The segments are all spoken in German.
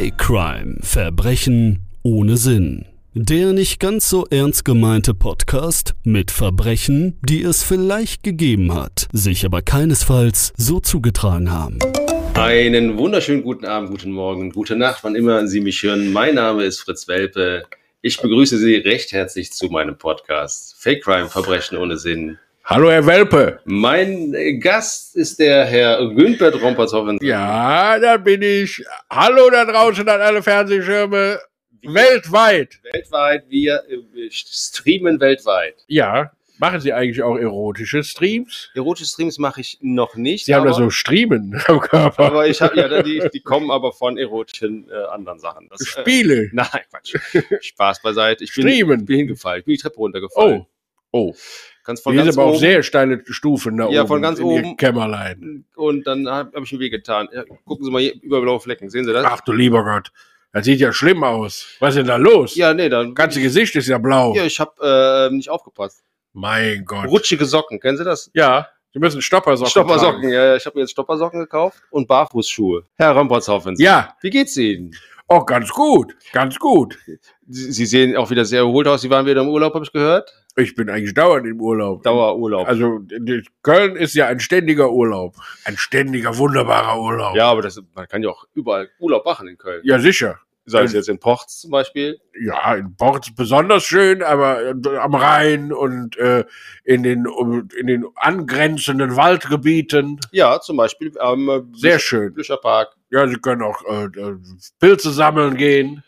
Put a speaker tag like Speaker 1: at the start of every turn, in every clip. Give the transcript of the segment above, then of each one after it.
Speaker 1: Fake Crime. Verbrechen ohne Sinn. Der nicht ganz so ernst gemeinte Podcast mit Verbrechen, die es vielleicht gegeben hat, sich aber keinesfalls so zugetragen haben.
Speaker 2: Einen wunderschönen guten Abend, guten Morgen, gute Nacht, wann immer Sie mich hören. Mein Name ist Fritz Welpe. Ich begrüße Sie recht herzlich zu meinem Podcast Fake Crime Verbrechen ohne Sinn.
Speaker 3: Hallo, Herr Welpe.
Speaker 2: Mein äh, Gast ist der Herr Günbert Rompershoffen.
Speaker 3: Ja, da bin ich. Hallo da draußen an alle Fernsehschirme. Weltweit.
Speaker 2: Weltweit, wir äh, streamen weltweit.
Speaker 3: Ja. Machen Sie eigentlich auch erotische Streams?
Speaker 2: Erotische Streams mache ich noch nicht.
Speaker 3: Sie haben da so Streamen am Körper.
Speaker 2: Aber ich habe ja, die, die kommen aber von erotischen äh, anderen Sachen.
Speaker 3: Das, Spiele.
Speaker 2: Äh, nein, Quatsch. Spaß beiseite. Ich bin,
Speaker 3: Streamen.
Speaker 2: bin hingefallen. Ich bin die Treppe runtergefallen.
Speaker 3: Oh. Oh.
Speaker 2: Ganz von
Speaker 3: Die
Speaker 2: ganz
Speaker 3: sind aber
Speaker 2: oben.
Speaker 3: auch sehr steile Stufen da
Speaker 2: Ja,
Speaker 3: oben.
Speaker 2: von ganz oben.
Speaker 3: Kämmerlein.
Speaker 2: Und dann habe hab ich mir wehgetan. Ja, gucken Sie mal hier über blaue Flecken. Sehen Sie das?
Speaker 3: Ach du lieber Gott. Das sieht ja schlimm aus. Was ist denn da los?
Speaker 2: Ja, nee, dann.
Speaker 3: Das ganze Gesicht ist ja blau.
Speaker 2: Ja, ich habe äh, nicht aufgepasst.
Speaker 3: Mein Gott.
Speaker 2: Rutschige Socken, kennen Sie das?
Speaker 3: Ja, Sie müssen Stoppersocken
Speaker 2: Stoppersocken,
Speaker 3: tragen.
Speaker 2: ja, ja. Ich habe mir jetzt Stoppersocken gekauft und Barfußschuhe. Herr Rompertshoffen,
Speaker 3: Ja,
Speaker 2: wie geht's Ihnen?
Speaker 3: oh, ganz gut. Ganz gut.
Speaker 2: Sie, Sie sehen auch wieder sehr erholt aus. Sie waren wieder im Urlaub, habe ich gehört.
Speaker 3: Ich bin eigentlich dauernd im Urlaub.
Speaker 2: Dauerurlaub.
Speaker 3: Also Köln ist ja ein ständiger Urlaub. Ein ständiger, wunderbarer Urlaub.
Speaker 2: ja, aber das, man kann ja auch überall Urlaub machen in Köln.
Speaker 3: Ja, sicher.
Speaker 2: Sei es jetzt in Ports zum Beispiel.
Speaker 3: Ja, in Ports besonders schön, aber äh, am Rhein und äh, in, den, um- in den angrenzenden Waldgebieten.
Speaker 2: Ja, zum Beispiel am äh,
Speaker 3: Sehr
Speaker 2: Blücher-
Speaker 3: schön.
Speaker 2: Blücher Park.
Speaker 3: Ja, Sie können auch äh, äh, Pilze sammeln gehen.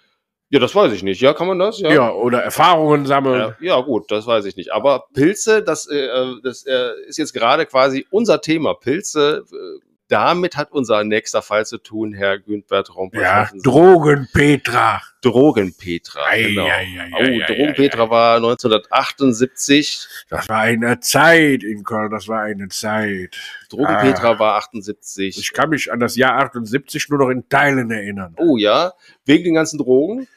Speaker 2: Ja, das weiß ich nicht. Ja, kann man das?
Speaker 3: Ja, oder Erfahrungen sammeln.
Speaker 2: Ja, ja, gut, das weiß ich nicht. Aber Pilze, das, äh, äh, das äh, ist jetzt gerade quasi unser Thema. Pilze, äh, damit hat unser nächster Fall zu tun, Herr Günbert Romper.
Speaker 3: Ja, Drogenpetra.
Speaker 2: Drogenpetra.
Speaker 3: Ei,
Speaker 2: Genau.
Speaker 3: ei, ei,
Speaker 2: oh,
Speaker 3: ei, ei,
Speaker 2: Drogenpetra war 1978.
Speaker 3: Das war eine Zeit in Köln, das war eine Zeit.
Speaker 2: Drogenpetra war 78.
Speaker 3: Ich kann mich an das Jahr 78 nur noch in Teilen erinnern.
Speaker 2: oh ja, wegen den ganzen Drogen.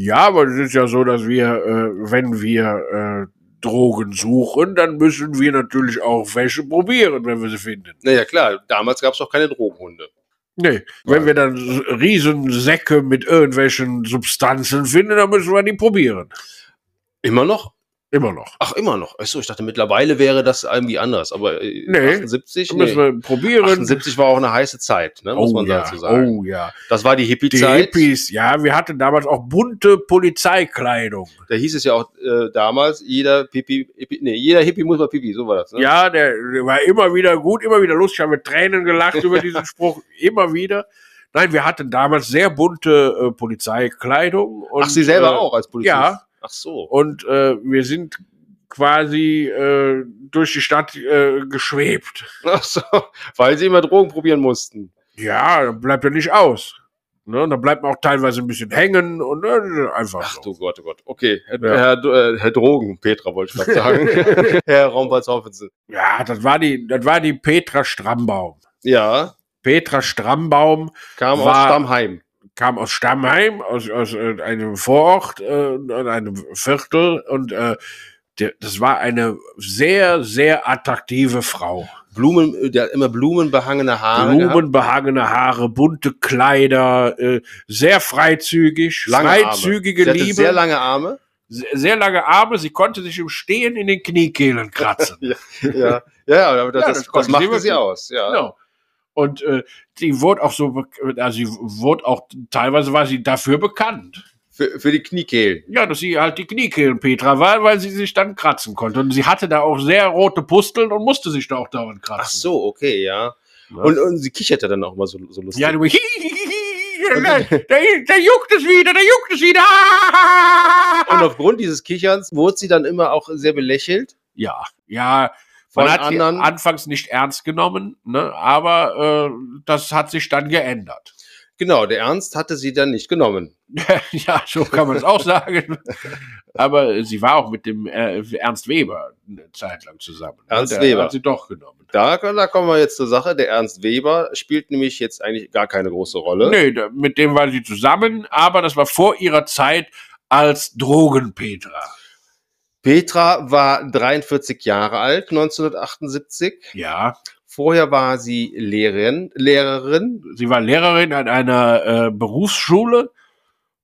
Speaker 3: Ja, aber es ist ja so, dass wir, äh, wenn wir äh, Drogen suchen, dann müssen wir natürlich auch welche probieren, wenn wir sie finden.
Speaker 2: Naja, klar, damals gab es noch keine Drogenhunde.
Speaker 3: Nee, wenn wir dann Riesensäcke mit irgendwelchen Substanzen finden, dann müssen wir die probieren.
Speaker 2: Immer noch?
Speaker 3: Immer noch.
Speaker 2: Ach, immer noch. Achso, ich dachte, mittlerweile wäre das irgendwie anders. Aber äh,
Speaker 3: Nee,
Speaker 2: 78,
Speaker 3: Dann müssen wir probieren.
Speaker 2: 78 war auch eine heiße Zeit, ne, muss
Speaker 3: oh,
Speaker 2: man
Speaker 3: ja,
Speaker 2: dazu sagen.
Speaker 3: oh ja.
Speaker 2: Das war die
Speaker 3: Die
Speaker 2: Hippie-Zeit.
Speaker 3: Hippies, ja, wir hatten damals auch bunte Polizeikleidung.
Speaker 2: Da hieß es ja auch äh, damals, jeder Pipi, Hippie, nee, jeder Hippie muss mal Pipi, so war das. Ne?
Speaker 3: Ja, der, der war immer wieder gut, immer wieder lustig. Ich habe mit Tränen gelacht über diesen Spruch, immer wieder. Nein, wir hatten damals sehr bunte äh, Polizeikleidung. Und,
Speaker 2: Ach, Sie selber
Speaker 3: äh,
Speaker 2: auch als Polizist?
Speaker 3: Ja,
Speaker 2: Ach so.
Speaker 3: und äh, wir sind quasi äh, durch die Stadt äh, geschwebt.
Speaker 2: Ach so, weil Sie immer Drogen probieren mussten.
Speaker 3: Ja, dann bleibt er nicht aus. Ne? Dann bleibt man auch teilweise ein bisschen hängen und äh, einfach
Speaker 2: Ach
Speaker 3: so.
Speaker 2: du Gott, oh Gott. Okay, Herr,
Speaker 3: Ja.
Speaker 2: Herr, äh, Herr Drogen, Petra wollte ich gerade sagen. Herr Rompertz-Hoffensen.
Speaker 3: Ja, das war die, das war die Petra Strambaum.
Speaker 2: Ja,
Speaker 3: Petra Strambaum
Speaker 2: kam aus
Speaker 3: War-
Speaker 2: Stammheim.
Speaker 3: Kam aus Stammheim, aus, aus äh, einem Vorort, äh, einem Viertel und äh, das war eine sehr, sehr attraktive Frau.
Speaker 2: Blumen, äh, der hat immer blumenbehangene Haare. gehabt.
Speaker 3: Blumenbehangene Haare, bunte Kleider, äh, sehr freizügig,
Speaker 2: Lange
Speaker 3: freizügige
Speaker 2: Arme. Sie
Speaker 3: Liebe,
Speaker 2: sehr lange Arme.
Speaker 3: sehr, sehr lange Arme, sie konnte sich im Stehen in den Kniekehlen kratzen.
Speaker 2: Ja, ja, aber das,
Speaker 3: Ja,
Speaker 2: das,
Speaker 3: das
Speaker 2: das, machte sie aus. Ja.
Speaker 3: Genau. Und äh, die wurde auch so, also sie wurde auch, teilweise war sie dafür bekannt.
Speaker 2: Für, für die Kniekehlen.
Speaker 3: Ja, dass sie halt die Kniekehlen Petra war, weil sie sich dann kratzen konnte. Und sie hatte da auch sehr rote Pusteln und musste sich da auch dauernd kratzen.
Speaker 2: Ach so, okay, ja.
Speaker 3: Ja.
Speaker 2: Und, und sie kicherte dann auch mal so, so lustig.
Speaker 3: Ja, du, da, da juckt es wieder, da juckt es wieder.
Speaker 2: und aufgrund dieses Kicherns wurde sie dann immer auch sehr belächelt.
Speaker 3: Ja, ja.
Speaker 2: Von
Speaker 3: Man hat sie
Speaker 2: anderen-
Speaker 3: anfangs nicht ernst genommen, ne, aber äh, das hat sich dann geändert.
Speaker 2: Genau, der Ernst hatte sie dann nicht genommen.
Speaker 3: ja, so kann man es auch sagen. Aber sie war auch mit dem äh, Ernst Weber eine Zeit lang zusammen. ne?
Speaker 2: Ernst
Speaker 3: Der
Speaker 2: Weber.
Speaker 3: Hat sie doch genommen.
Speaker 2: Da, da kommen wir jetzt zur Sache. Der Ernst Weber spielt nämlich jetzt eigentlich gar keine große Rolle.
Speaker 3: Nee, da, mit dem war sie zusammen, aber das war vor ihrer Zeit als Drogenpetra.
Speaker 2: Petra war 43 Jahre alt, 1978.
Speaker 3: Ja,
Speaker 2: Vorher war sie Lehrerin, Lehrerin.
Speaker 3: Sie war Lehrerin an einer äh, Berufsschule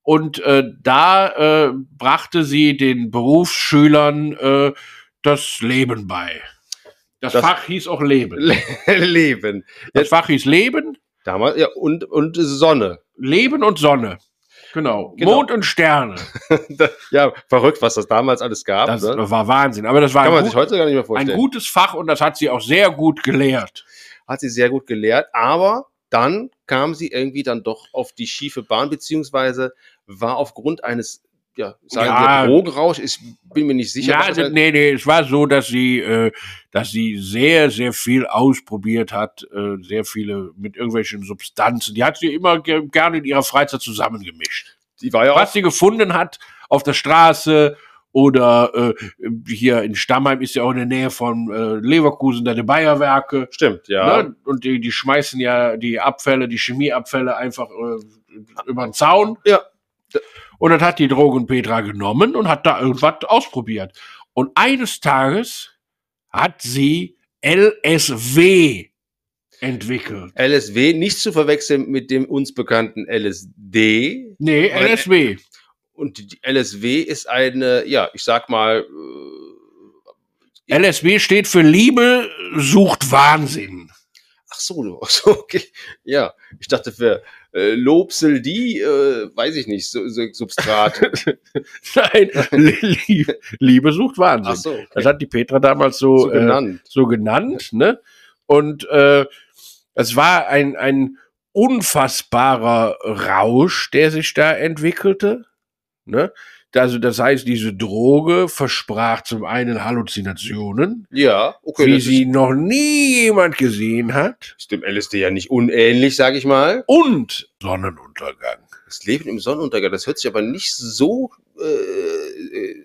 Speaker 3: und äh, da äh, brachte sie den Berufsschülern äh, das Leben bei. Das,
Speaker 2: Das-
Speaker 3: Fach hieß auch Leben.
Speaker 2: Le Leben.
Speaker 3: Das Fach hieß Leben,
Speaker 2: Damals, ja, und, und Sonne.
Speaker 3: Leben und Sonne. Genau.
Speaker 2: Genau.
Speaker 3: Mond und Sterne.
Speaker 2: ja, verrückt, was das damals alles gab.
Speaker 3: Das
Speaker 2: ne?
Speaker 3: war Wahnsinn. Aber das war
Speaker 2: Kann
Speaker 3: ein,
Speaker 2: man sich
Speaker 3: gut,
Speaker 2: heute gar nicht mehr
Speaker 3: ein
Speaker 2: vorstellen.
Speaker 3: gutes Fach und das hat sie auch sehr gut gelehrt.
Speaker 2: Hat sie sehr gut gelehrt, aber dann kam sie irgendwie dann doch auf die schiefe Bahn, beziehungsweise war aufgrund eines, ja, sagen
Speaker 3: Ja.
Speaker 2: wir, Drogenrausch, ich bin mir nicht sicher.
Speaker 3: Ja, also, nee, nee, es war so, dass sie, äh, dass sie sehr, sehr viel ausprobiert hat, äh, sehr viele mit irgendwelchen Substanzen. Die hat sie immer ge gerne in ihrer Freizeit zusammengemischt.
Speaker 2: die war ja
Speaker 3: Was sie gefunden hat auf der Straße oder äh, hier in Stammheim ist ja auch in der Nähe von äh, Leverkusen da die Bayerwerke.
Speaker 2: Stimmt, ja.
Speaker 3: Ne? Und die, die schmeißen ja die Abfälle, die Chemieabfälle einfach äh, über den Zaun.
Speaker 2: Ja.
Speaker 3: Und dann hat die Drogenpetra genommen und hat da irgendwas ausprobiert. Und eines Tages hat sie LSW entwickelt.
Speaker 2: LSW nicht zu verwechseln mit dem uns bekannten LSD.
Speaker 3: Nee, LSW.
Speaker 2: Und die LSW ist eine, ja, ich sag mal, äh,
Speaker 3: LSW steht für Liebe sucht Wahnsinn.
Speaker 2: ach so, ach so, okay. Ja, ich dachte für äh, Lobsel die, äh, weiß ich nicht, so, so Substrat.
Speaker 3: Nein, Liebe, Liebe sucht Wahnsinn.
Speaker 2: ach so, okay.
Speaker 3: Das hat die Petra damals so,
Speaker 2: so
Speaker 3: äh,
Speaker 2: genannt.
Speaker 3: so genannt, ne? Und äh, es war ein, ein unfassbarer Rausch, der sich da entwickelte. Ne? Also das heißt, diese Droge versprach zum einen Halluzinationen,
Speaker 2: Ja, okay.
Speaker 3: wie sie noch nie jemand gesehen hat,
Speaker 2: ist dem LSD ja nicht unähnlich, sag ich mal.
Speaker 3: und Sonnenuntergang.
Speaker 2: Das Leben im Sonnenuntergang, das hört sich aber nicht so, äh, äh,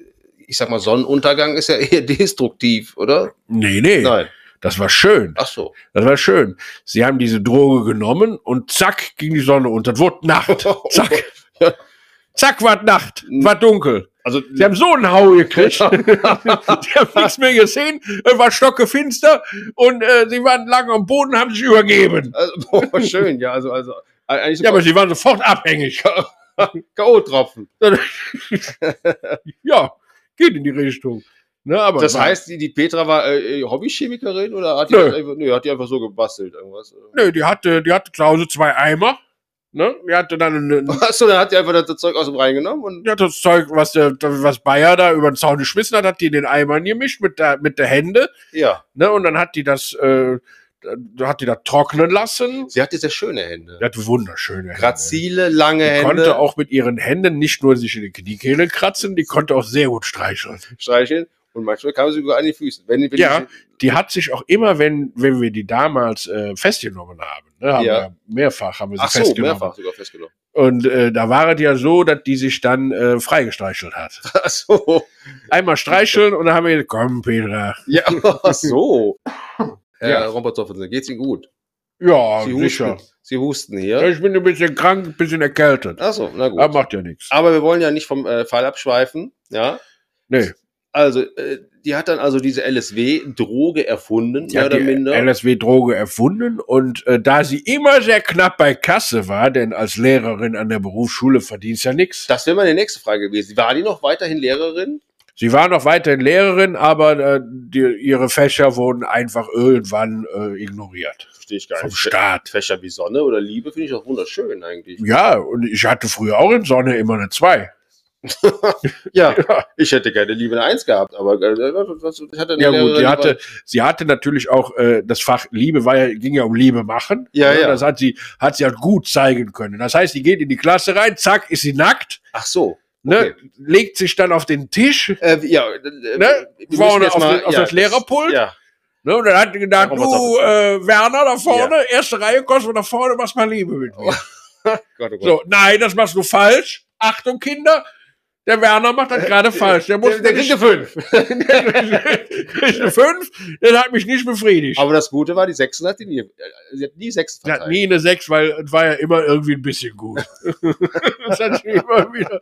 Speaker 2: ich sag mal, Sonnenuntergang ist ja eher destruktiv, oder?
Speaker 3: Nee, nee,
Speaker 2: Nein.
Speaker 3: das war schön.
Speaker 2: Ach so.
Speaker 3: Das war schön. Sie haben diese Droge genommen und zack ging die Sonne unter. Es wurde Nacht. Zack.
Speaker 2: Ja.
Speaker 3: Zack, war Nacht. War dunkel.
Speaker 2: Also,
Speaker 3: Sie haben so einen Hau gekriegt. Sie haben nichts mehr gesehen. Es war stockefinster und äh, sie waren lang am Boden, haben sich übergeben.
Speaker 2: also boah, schön, ja, also, also, eigentlich
Speaker 3: Ja, aber sie waren sofort abhängig.
Speaker 2: K.O.-Tropfen.
Speaker 3: ja, geht in die Richtung. Ne, aber
Speaker 2: Das heißt, die, die Petra war äh, Hobbychemikerin oder hat die,
Speaker 3: Nö.
Speaker 2: einfach, nö, hat die einfach so gebastelt irgendwas?
Speaker 3: Nö, die hatte, die hatte zu Hause zwei Eimer. Ne? Die hatte dann eine,
Speaker 2: Achso, dann hat die einfach das Zeug aus dem Rhein genommen und
Speaker 3: die hat das Zeug, was der, was Bayer da über den Zaun geschmissen hat, hat die in den Eimern gemischt mit der, mit der Hände.
Speaker 2: ja,
Speaker 3: Ne? Und dann hat die das, äh, da hat die das trocknen lassen.
Speaker 2: sie hatte sehr schöne Hände.
Speaker 3: Die hatte wunderschöne Hände.
Speaker 2: Grazile, lange
Speaker 3: Die
Speaker 2: Hände.
Speaker 3: konnte auch mit ihren Händen nicht nur sich in die Kniekehle kratzen, die konnte auch sehr gut streicheln.
Speaker 2: streicheln und manchmal kam sie sogar an die Füße. Wenn, wenn
Speaker 3: Ja.
Speaker 2: die,
Speaker 3: Die hat sich auch immer, wenn, wenn wir die damals äh, festgenommen haben, ne, haben
Speaker 2: Ja.
Speaker 3: wir mehrfach haben wir sie
Speaker 2: ach so,
Speaker 3: festgenommen.
Speaker 2: mehrfach sogar festgenommen.
Speaker 3: Und äh, da war es ja so, dass die sich dann äh, freigestreichelt hat.
Speaker 2: Ach so,
Speaker 3: Einmal streicheln und dann haben wir gesagt, komm, Petra.
Speaker 2: ja, ach so. Herr
Speaker 3: Ja.
Speaker 2: Rompertoffel, geht's Ihnen gut?
Speaker 3: Ja,
Speaker 2: Sie
Speaker 3: sicher.
Speaker 2: husten, Sie husten hier.
Speaker 3: Ich bin ein bisschen krank, ein bisschen erkältet.
Speaker 2: Ach so, na gut.
Speaker 3: Aber macht ja nichts.
Speaker 2: Aber wir wollen ja nicht vom äh, Fall abschweifen, ja.
Speaker 3: Nee.
Speaker 2: Also, äh, die hat dann also diese LSW-Droge erfunden,
Speaker 3: Die
Speaker 2: mehr oder minder.
Speaker 3: LSW-Droge erfunden und äh, da sie immer sehr knapp bei Kasse war, denn als Lehrerin an der Berufsschule verdient ja nichts.
Speaker 2: Das wäre meine nächste Frage gewesen. War die noch weiterhin Lehrerin?
Speaker 3: Sie war noch weiterhin Lehrerin, aber äh, die, ihre Fächer wurden einfach irgendwann äh, ignoriert
Speaker 2: Verstehe ich gar
Speaker 3: vom
Speaker 2: nicht.
Speaker 3: Staat.
Speaker 2: Fächer wie Sonne oder Liebe finde ich auch wunderschön eigentlich.
Speaker 3: Ja, und ich hatte früher auch in Sonne immer eine 2.
Speaker 2: Ja,
Speaker 3: Ja,
Speaker 2: ich hätte gerne Liebe eine Eins gehabt, aber äh, was, was hat denn
Speaker 3: ja gut,
Speaker 2: Lehrerin
Speaker 3: hatte, sie hatte natürlich auch äh, das Fach Liebe, ja, ging ja um Liebe machen.
Speaker 2: Ja, ja.
Speaker 3: Das hat sie, hat sie halt gut zeigen können. Das heißt, die geht in die Klasse rein, zack, ist sie nackt,
Speaker 2: Ach so.
Speaker 3: ne,
Speaker 2: Okay.
Speaker 3: legt sich dann auf den Tisch,
Speaker 2: Äh, ja, äh,
Speaker 3: Ne? Vorne
Speaker 2: jetzt
Speaker 3: auf
Speaker 2: mal-
Speaker 3: den- auf
Speaker 2: ja,
Speaker 3: das Lehrerpult?
Speaker 2: Ja.
Speaker 3: ne, und dann hat die gedacht,
Speaker 2: Ja,
Speaker 3: du, äh, Werner, da vorne, erste Reihe, kommst du nach vorne, machst mal Liebe mit mir.
Speaker 2: Gott, oh Gott.
Speaker 3: So, nein, das machst du falsch. Achtung, Kinder. Der Werner macht das gerade falsch. Der muss
Speaker 2: der, der kriegt eine Fünf.
Speaker 3: kriegt eine 5. Der hat mich nicht befriedigt.
Speaker 2: Aber das Gute war, die Sechsen hat die nie. äh, Sie hat nie Sechs
Speaker 3: Der hat
Speaker 2: verteilt.
Speaker 3: nie eine 6, weil es war ja immer irgendwie ein bisschen gut. das hat sie immer wieder.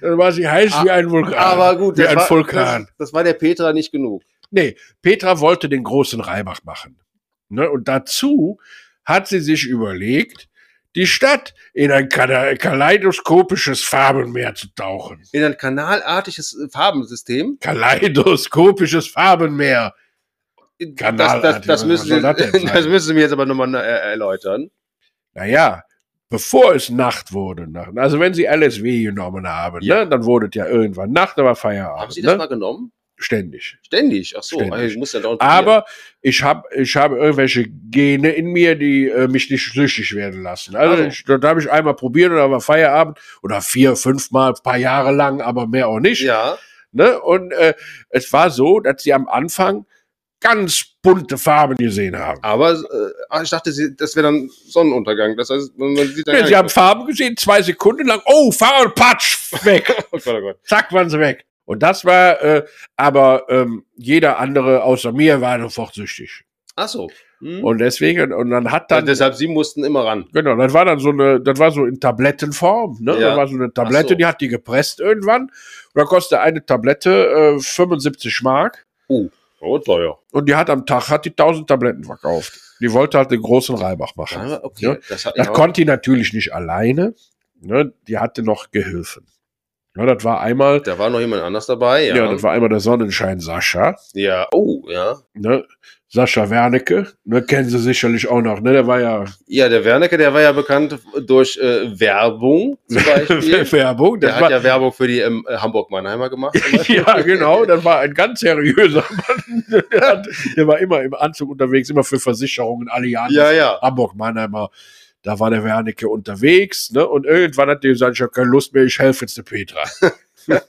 Speaker 3: Dann war sie heiß wie ein Vulkan.
Speaker 2: Aber gut,
Speaker 3: wie
Speaker 2: das
Speaker 3: ein
Speaker 2: war,
Speaker 3: Vulkan.
Speaker 2: Das, das war der Petra nicht genug.
Speaker 3: Nee, Petra wollte den großen Reibach machen. Ne? Und dazu hat sie sich überlegt, die Stadt in ein kale- kaleidoskopisches Farbenmeer zu tauchen.
Speaker 2: In ein kanalartiges äh, Farbensystem.
Speaker 3: Kaleidoskopisches Farbenmeer.
Speaker 2: Das, das,
Speaker 3: Kanalartig,
Speaker 2: das,
Speaker 3: was
Speaker 2: müssen Sie,
Speaker 3: das
Speaker 2: das müssen Sie mir jetzt aber nochmal äh, erläutern.
Speaker 3: Naja, bevor es Nacht wurde, also wenn sie LSW genommen haben,
Speaker 2: Ja.
Speaker 3: ne, dann wurde es ja irgendwann Nacht, aber Feierabend.
Speaker 2: Haben Sie das
Speaker 3: ne?
Speaker 2: mal genommen?
Speaker 3: Ständig.
Speaker 2: Ständig. Ach so,
Speaker 3: Ständig.
Speaker 2: also ich muss ja dauernd
Speaker 3: Aber ich habe ich hab irgendwelche Gene in mir, die äh, mich nicht süchtig werden lassen. Also
Speaker 2: Also.
Speaker 3: ich, da habe ich einmal probiert und da war Feierabend oder vier, fünfmal, ein paar Jahre lang, aber mehr auch nicht.
Speaker 2: Ja.
Speaker 3: Ne? Und äh, es war so, dass sie am Anfang ganz bunte Farben gesehen haben.
Speaker 2: Aber äh, ach, ich dachte, das wäre dann Sonnenuntergang. Das heißt, man, man sieht dann
Speaker 3: Ja, sie haben Farben gesehen, zwei Sekunden lang. Oh, Farbe, patsch, weg.
Speaker 2: oh Gott, oh Gott.
Speaker 3: Zack, waren sie weg. Und das war, äh, aber ähm, jeder andere außer mir war sofort süchtig.
Speaker 2: Ach so. Hm.
Speaker 3: Und deswegen, und dann hat
Speaker 2: dann,
Speaker 3: dann,
Speaker 2: deshalb, Sie mussten immer ran.
Speaker 3: genau, das war dann so eine, das war so in Tablettenform, ne?
Speaker 2: Ja.
Speaker 3: Das war so eine Tablette,
Speaker 2: so.
Speaker 3: die hat die gepresst irgendwann. Und da kostet eine Tablette äh, 75 Mark.
Speaker 2: Oh, teuer.
Speaker 3: Und die hat am Tag, hat die 1000 Tabletten verkauft. Die wollte halt den großen Reibach machen.
Speaker 2: Ah, okay.
Speaker 3: Ja.
Speaker 2: Das, hat,
Speaker 3: Das konnte die natürlich nicht alleine. Ne? Die hatte noch Gehilfen. Ja, das war einmal,
Speaker 2: Da war noch jemand anders dabei.
Speaker 3: ja.
Speaker 2: Ja.
Speaker 3: das war einmal der Sonnenschein Sascha.
Speaker 2: ja. Oh, ja.
Speaker 3: Ne? Sascha Wernicke, ne, kennen Sie sicherlich auch noch, ne? Der war ja
Speaker 2: Ja, der Wernicke, der war ja bekannt durch äh, Werbung zum Beispiel.
Speaker 3: Werbung.
Speaker 2: der hat ja Werbung für die ähm, Hamburg-Mannheimer gemacht.
Speaker 3: ja, genau, das war ein ganz seriöser Mann. Der, hat, der war immer im Anzug unterwegs, immer für Versicherungen, Allianz,
Speaker 2: ja, ja.
Speaker 3: Hamburg, Mannheimer. Da war der Wernicke unterwegs, ne? Und irgendwann hat der gesagt, ich habe keine Lust mehr, ich helfe jetzt der Petra.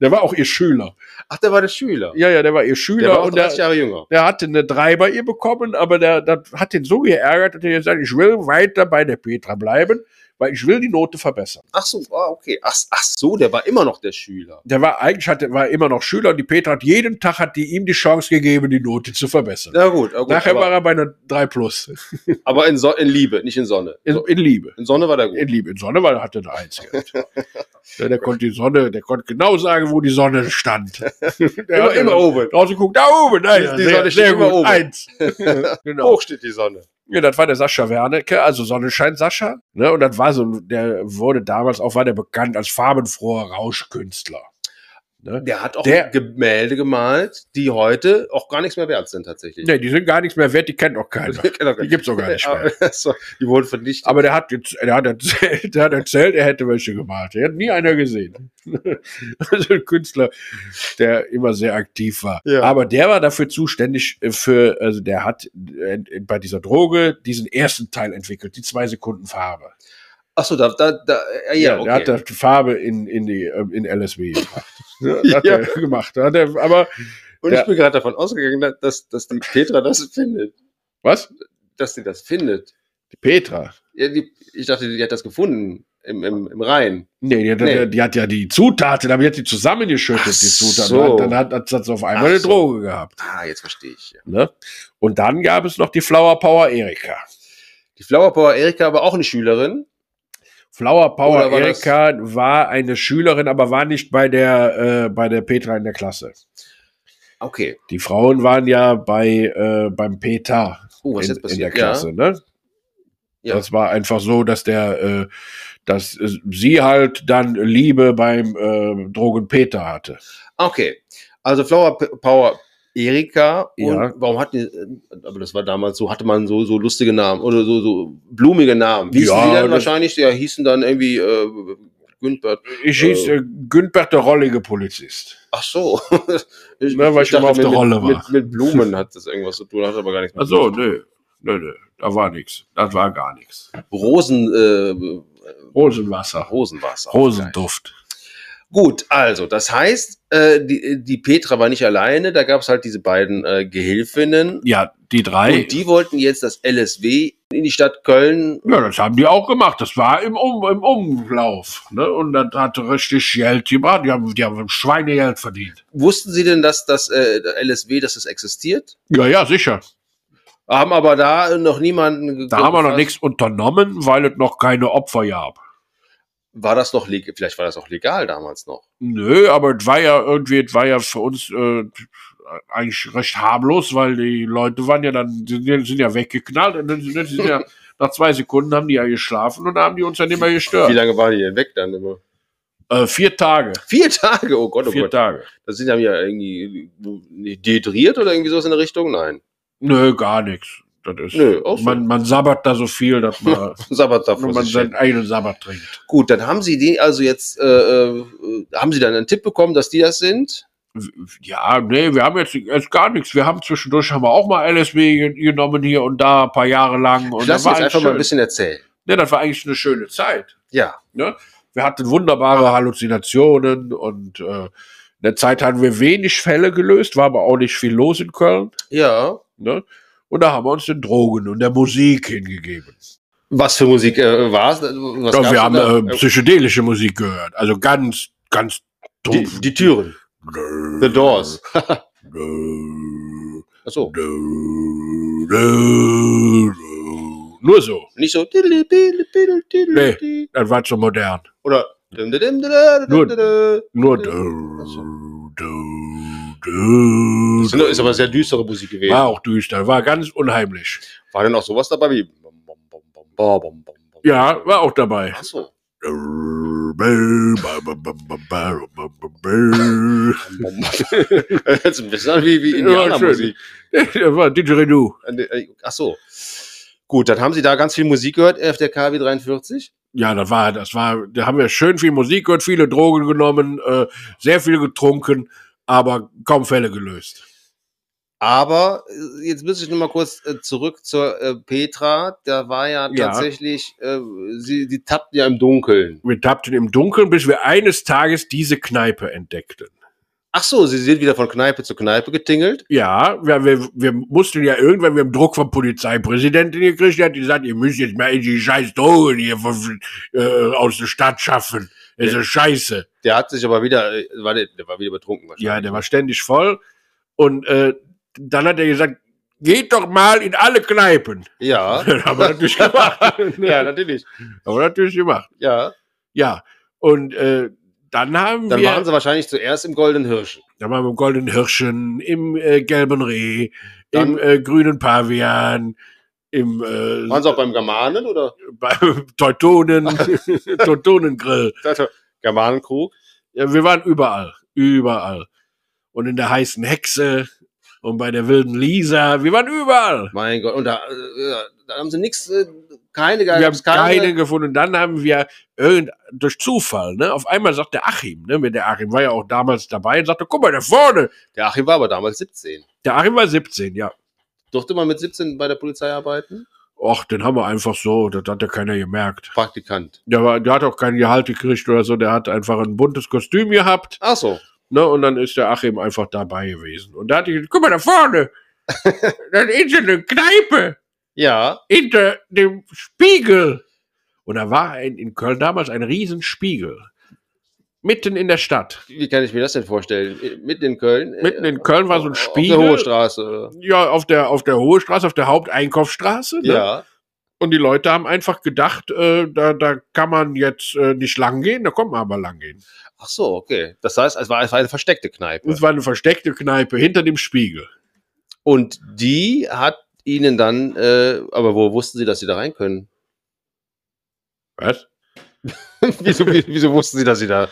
Speaker 3: der war auch ihr Schüler.
Speaker 2: Ach, der war der Schüler.
Speaker 3: Ja, ja, der war ihr
Speaker 2: der
Speaker 3: Schüler
Speaker 2: war auch
Speaker 3: und der,
Speaker 2: 30 Jahre jünger.
Speaker 3: der hatte eine drei bei ihr bekommen, aber der, der hat den so geärgert, dass er gesagt, ich will weiter bei der Petra bleiben, weil ich will die Note verbessern.
Speaker 2: Ach so, ah, okay. Ach, ach so, der war immer noch der Schüler.
Speaker 3: Der war eigentlich hatte, war immer noch Schüler und die Petra hat jeden Tag hat die ihm die Chance gegeben, die Note zu verbessern.
Speaker 2: Na gut, na gut
Speaker 3: Nachher war
Speaker 2: aber,
Speaker 3: er bei einer 3 plus.
Speaker 2: aber in, so in Liebe, nicht in Sonne.
Speaker 3: In, in Liebe.
Speaker 2: In Sonne war der gut.
Speaker 3: In Liebe. In Sonne war, hatte er eine Eins gehabt. ja, der konnte die Sonne, der konnte genau sagen, wo die Sonne stand. Der
Speaker 2: immer, immer oben.
Speaker 3: Draußen guckt, da oben, da ja,
Speaker 2: Die
Speaker 3: sehr,
Speaker 2: Sonne steht
Speaker 3: sehr
Speaker 2: immer
Speaker 3: gut,
Speaker 2: oben.
Speaker 3: eins. genau.
Speaker 2: Hoch steht die Sonne.
Speaker 3: Ja, das war der Sascha Wernicke, also Sonnenschein Sascha. Ne? Und das war so, der wurde damals auch, war der bekannt als farbenfroher Rauschkünstler. Ne?
Speaker 2: Der hat auch
Speaker 3: Der-
Speaker 2: Gemälde gemalt, die heute auch gar nichts mehr wert sind tatsächlich.
Speaker 3: Nee, die sind gar nichts mehr wert, die kennt auch keiner. Die gibt's auch gar nicht mehr.
Speaker 2: Die wurden vernichtet.
Speaker 3: Aber der hat, jetzt, der, hat erzählt, der hat erzählt, er hätte welche gemalt. Er hat nie einer gesehen. Also ein Künstler, der immer sehr aktiv war.
Speaker 2: Ja.
Speaker 3: Aber der war dafür zuständig äh, für, also der hat äh, bei dieser Droge diesen ersten Teil entwickelt, die zwei Sekunden Farbe.
Speaker 2: Ach so, da, da, da ja, ja,
Speaker 3: Der
Speaker 2: okay.
Speaker 3: hat da die Farbe in, in die, in LSW gebracht. Ja, hat
Speaker 2: Ja.
Speaker 3: er gemacht. Hat er, aber,
Speaker 2: Und
Speaker 3: der-
Speaker 2: ich bin gerade davon ausgegangen, dass, dass die Petra das findet.
Speaker 3: was?
Speaker 2: Dass sie das findet.
Speaker 3: Die Petra.
Speaker 2: Ja, die, ich dachte, die hat das gefunden im, im, im Rhein.
Speaker 3: Nee, die hat,
Speaker 2: Nee.
Speaker 3: die hat ja die Zutaten, aber die hat die zusammengeschüttet,
Speaker 2: Ach
Speaker 3: die Zutaten.
Speaker 2: so.
Speaker 3: Dann hat, hat, hat sie auf einmal
Speaker 2: Ach
Speaker 3: eine
Speaker 2: so.
Speaker 3: Droge gehabt.
Speaker 2: Ah, jetzt verstehe ich. Ja.
Speaker 3: Ne? Und dann gab es noch die Flower Power Erika.
Speaker 2: Die Flower Power Erika aber auch eine Schülerin.
Speaker 3: Flower Power
Speaker 2: war das-
Speaker 3: Erika war eine Schülerin, aber war nicht bei der, äh, bei der Petra in der Klasse.
Speaker 2: Okay.
Speaker 3: Die Frauen waren ja bei, äh, beim Peter
Speaker 2: was
Speaker 3: in, in der Klasse. Ne?
Speaker 2: Ja.
Speaker 3: Das war einfach so, dass der, äh, dass äh, sie halt dann Liebe beim äh, Drogen Peter hatte.
Speaker 2: Ja. Okay. Also Flower Power Erika. Und
Speaker 3: Ja.
Speaker 2: warum hatten die, äh, aber das war damals so, hatte man so, so lustige Namen oder so, so blumige Namen. Wie hießen
Speaker 3: Ja,
Speaker 2: die dann wahrscheinlich? Ja, hießen dann irgendwie äh, Günther.
Speaker 3: Ich hieß äh, Güntbert der rollige Polizist.
Speaker 2: Ach so. ich,
Speaker 3: Na, weil ich immer auf
Speaker 2: mit,
Speaker 3: der Rolle
Speaker 2: mit,
Speaker 3: war.
Speaker 2: Mit, mit Blumen hat das irgendwas zu tun, hat aber gar nichts
Speaker 3: Ach so, nö. Nö, nö. Da war nichts. Das war gar nichts.
Speaker 2: Rosen, äh,
Speaker 3: Rosenwasser.
Speaker 2: Rosenwasser.
Speaker 3: Rosenduft.
Speaker 2: Gut, also, das heißt, äh, die, die Petra war nicht alleine, da gab es halt diese beiden äh, Gehilfinnen.
Speaker 3: Ja, die drei.
Speaker 2: Und die wollten jetzt das LSW in die Stadt Köln.
Speaker 3: Ja, das haben die auch gemacht. Das war im, um, im Umlauf. Ne? Und das hat richtig Geld gebracht. Die haben, die haben Schweinegeld verdient.
Speaker 2: Wussten Sie denn, dass das äh, LSW, dass das existiert?
Speaker 3: Ja, ja, sicher.
Speaker 2: Haben aber da noch niemanden.
Speaker 3: Da haben wir noch nichts unternommen, weil es noch keine Opfer gab.
Speaker 2: War das noch legal? Vielleicht war das auch legal damals noch.
Speaker 3: Nö, aber es war ja irgendwie, es war ja für uns, äh, eigentlich recht harmlos, weil die Leute waren ja dann, die sind ja weggeknallt und dann sind, sind ja nach zwei Sekunden haben die ja geschlafen und dann haben die uns ja nicht mehr gestört.
Speaker 2: Wie lange waren die denn weg dann immer?
Speaker 3: Äh, vier Tage.
Speaker 2: Vier Tage, oh Gott, oh
Speaker 3: vier
Speaker 2: Gott.
Speaker 3: Tage.
Speaker 2: Das sind ja irgendwie dehydriert oder irgendwie sowas in der Richtung? Nein.
Speaker 3: Nö, gar nichts. Das ist,
Speaker 2: Nö, auch so.
Speaker 3: man, man sabbert da so viel, dass man,
Speaker 2: Sabbat da
Speaker 3: man seinen eigenen Sabbat trinkt.
Speaker 2: Gut, dann haben Sie die also jetzt, äh, äh, haben Sie dann einen Tipp bekommen, dass die das sind?
Speaker 3: Ja, nee, wir haben jetzt, jetzt gar nichts. Wir haben zwischendurch haben wir auch mal LSW ge- genommen hier und da, ein paar Jahre lang. Und
Speaker 2: Lass
Speaker 3: das war
Speaker 2: uns einfach mal ein
Speaker 3: schön.
Speaker 2: bisschen erzählen.
Speaker 3: Nee, das war eigentlich eine schöne Zeit.
Speaker 2: Ja.
Speaker 3: Ne? Wir hatten wunderbare Halluzinationen und äh, in der Zeit hatten wir wenig Fälle gelöst, war aber auch nicht viel los in Köln.
Speaker 2: Ja.
Speaker 3: Ne? Und da haben wir uns den Drogen und der Musik hingegeben.
Speaker 2: Was für Musik äh, war es?
Speaker 3: Ja, wir haben äh, psychedelische Musik gehört. Also ganz, ganz
Speaker 2: die,
Speaker 3: dumpf.
Speaker 2: die Türen. The Doors.
Speaker 3: Nur
Speaker 2: Achso.
Speaker 3: so.
Speaker 2: Nicht so.
Speaker 3: Nee. Das war zu modern.
Speaker 2: Oder.
Speaker 3: Nur- Nur
Speaker 2: Ach so. Das ist aber sehr düstere Musik gewesen.
Speaker 3: War auch düster, war ganz unheimlich.
Speaker 2: War denn auch sowas dabei wie.
Speaker 3: Ja, war auch dabei.
Speaker 2: Achso. Jetzt ein bisschen wie, wie Indianermusik.
Speaker 3: Das war Didgeridoo.
Speaker 2: Ach so. Gut, dann haben Sie da ganz viel Musik gehört auf der KW 43.
Speaker 3: Ja, das war, das war, da haben wir schön viel Musik gehört, viele Drogen genommen, äh, sehr viel getrunken, aber kaum Fälle gelöst.
Speaker 2: Aber äh, jetzt müsste ich noch mal kurz äh, zurück zur äh, Petra. Da war ja
Speaker 3: Ja.
Speaker 2: tatsächlich, äh, sie, die tappten ja im Dunkeln.
Speaker 3: Wir tappten im Dunkeln, bis wir eines Tages diese Kneipe entdeckten.
Speaker 2: Ach so, sie sind wieder von Kneipe zu Kneipe getingelt.
Speaker 3: Ja, wir, wir, wir mussten ja irgendwann, wir haben Druck vom Polizeipräsidenten gekriegt, der hat gesagt, ihr müsst jetzt mal die scheiß Drogen hier von, äh, aus der Stadt schaffen. Ist ja scheiße.
Speaker 2: Der hat sich aber wieder, äh, war der, der war wieder betrunken wahrscheinlich.
Speaker 3: Ja, der war ständig voll. Und äh, dann hat er gesagt, geht doch mal in alle Kneipen.
Speaker 2: Ja.
Speaker 3: Das haben wir natürlich gemacht.
Speaker 2: ja, natürlich.
Speaker 3: haben wir natürlich gemacht.
Speaker 2: Ja.
Speaker 3: Ja. Und äh, dann haben
Speaker 2: Dann
Speaker 3: wir,
Speaker 2: waren sie wahrscheinlich zuerst im Goldenen Hirsch.
Speaker 3: dann waren wir im Goldenen Hirschen, im äh, Gelben Reh,
Speaker 2: Dann-
Speaker 3: im äh, Grünen Pavian, im äh,
Speaker 2: Waren sie auch beim Germanen oder?
Speaker 3: beim Teutonen, Teutonengrill.
Speaker 2: Germanenkrug?
Speaker 3: Ja, wir waren überall, überall. Und in der heißen Hexe und bei der wilden Lisa, wir waren überall.
Speaker 2: Mein Gott. Und da, äh, da haben sie nichts, äh, keine,
Speaker 3: Wir haben
Speaker 2: gab's
Speaker 3: keine gefunden. Dann haben wir irgend, durch Zufall, ne, auf einmal sagt der Achim, ne, mit der Achim war ja auch damals dabei und sagte, guck mal, da vorne.
Speaker 2: Der Achim war aber damals 17.
Speaker 3: Der Achim war 17, ja.
Speaker 2: Durfte man mit 17 bei der Polizei arbeiten?
Speaker 3: Och, den haben wir einfach so, das hat ja keiner gemerkt.
Speaker 2: Praktikant.
Speaker 3: Der, war, der hat auch kein Gehalt gekriegt oder so, der hat einfach ein buntes Kostüm gehabt,
Speaker 2: Ach so.
Speaker 3: ne, und dann ist der Achim einfach dabei gewesen. Und da hat ich gesagt, guck mal da vorne, das ist eine Kneipe
Speaker 2: Ja.
Speaker 3: hinter dem Spiegel. Und da war ein, in Köln damals ein Riesenspiegel. Mitten in der Stadt.
Speaker 2: Wie kann ich mir das denn vorstellen? Mitten in Köln?
Speaker 3: Mitten in Köln war so ein
Speaker 2: Auf
Speaker 3: Spiegel.
Speaker 2: der Hohe Straße. oder?
Speaker 3: Ja, auf der, auf der Hohe Straße, auf der Haupteinkaufsstraße. Ne?
Speaker 2: Ja.
Speaker 3: Und die Leute haben einfach gedacht, äh, da, da kann man jetzt äh, nicht lang gehen, da kommt man aber lang gehen.
Speaker 2: Ach so, okay. Das heißt, es war, es war eine versteckte Kneipe.
Speaker 3: Es war eine versteckte Kneipe hinter dem Spiegel.
Speaker 2: Und die hat ihnen dann, äh, aber wo wussten sie, dass sie da rein können?
Speaker 3: Was?
Speaker 2: wieso, wieso wussten sie, dass sie da.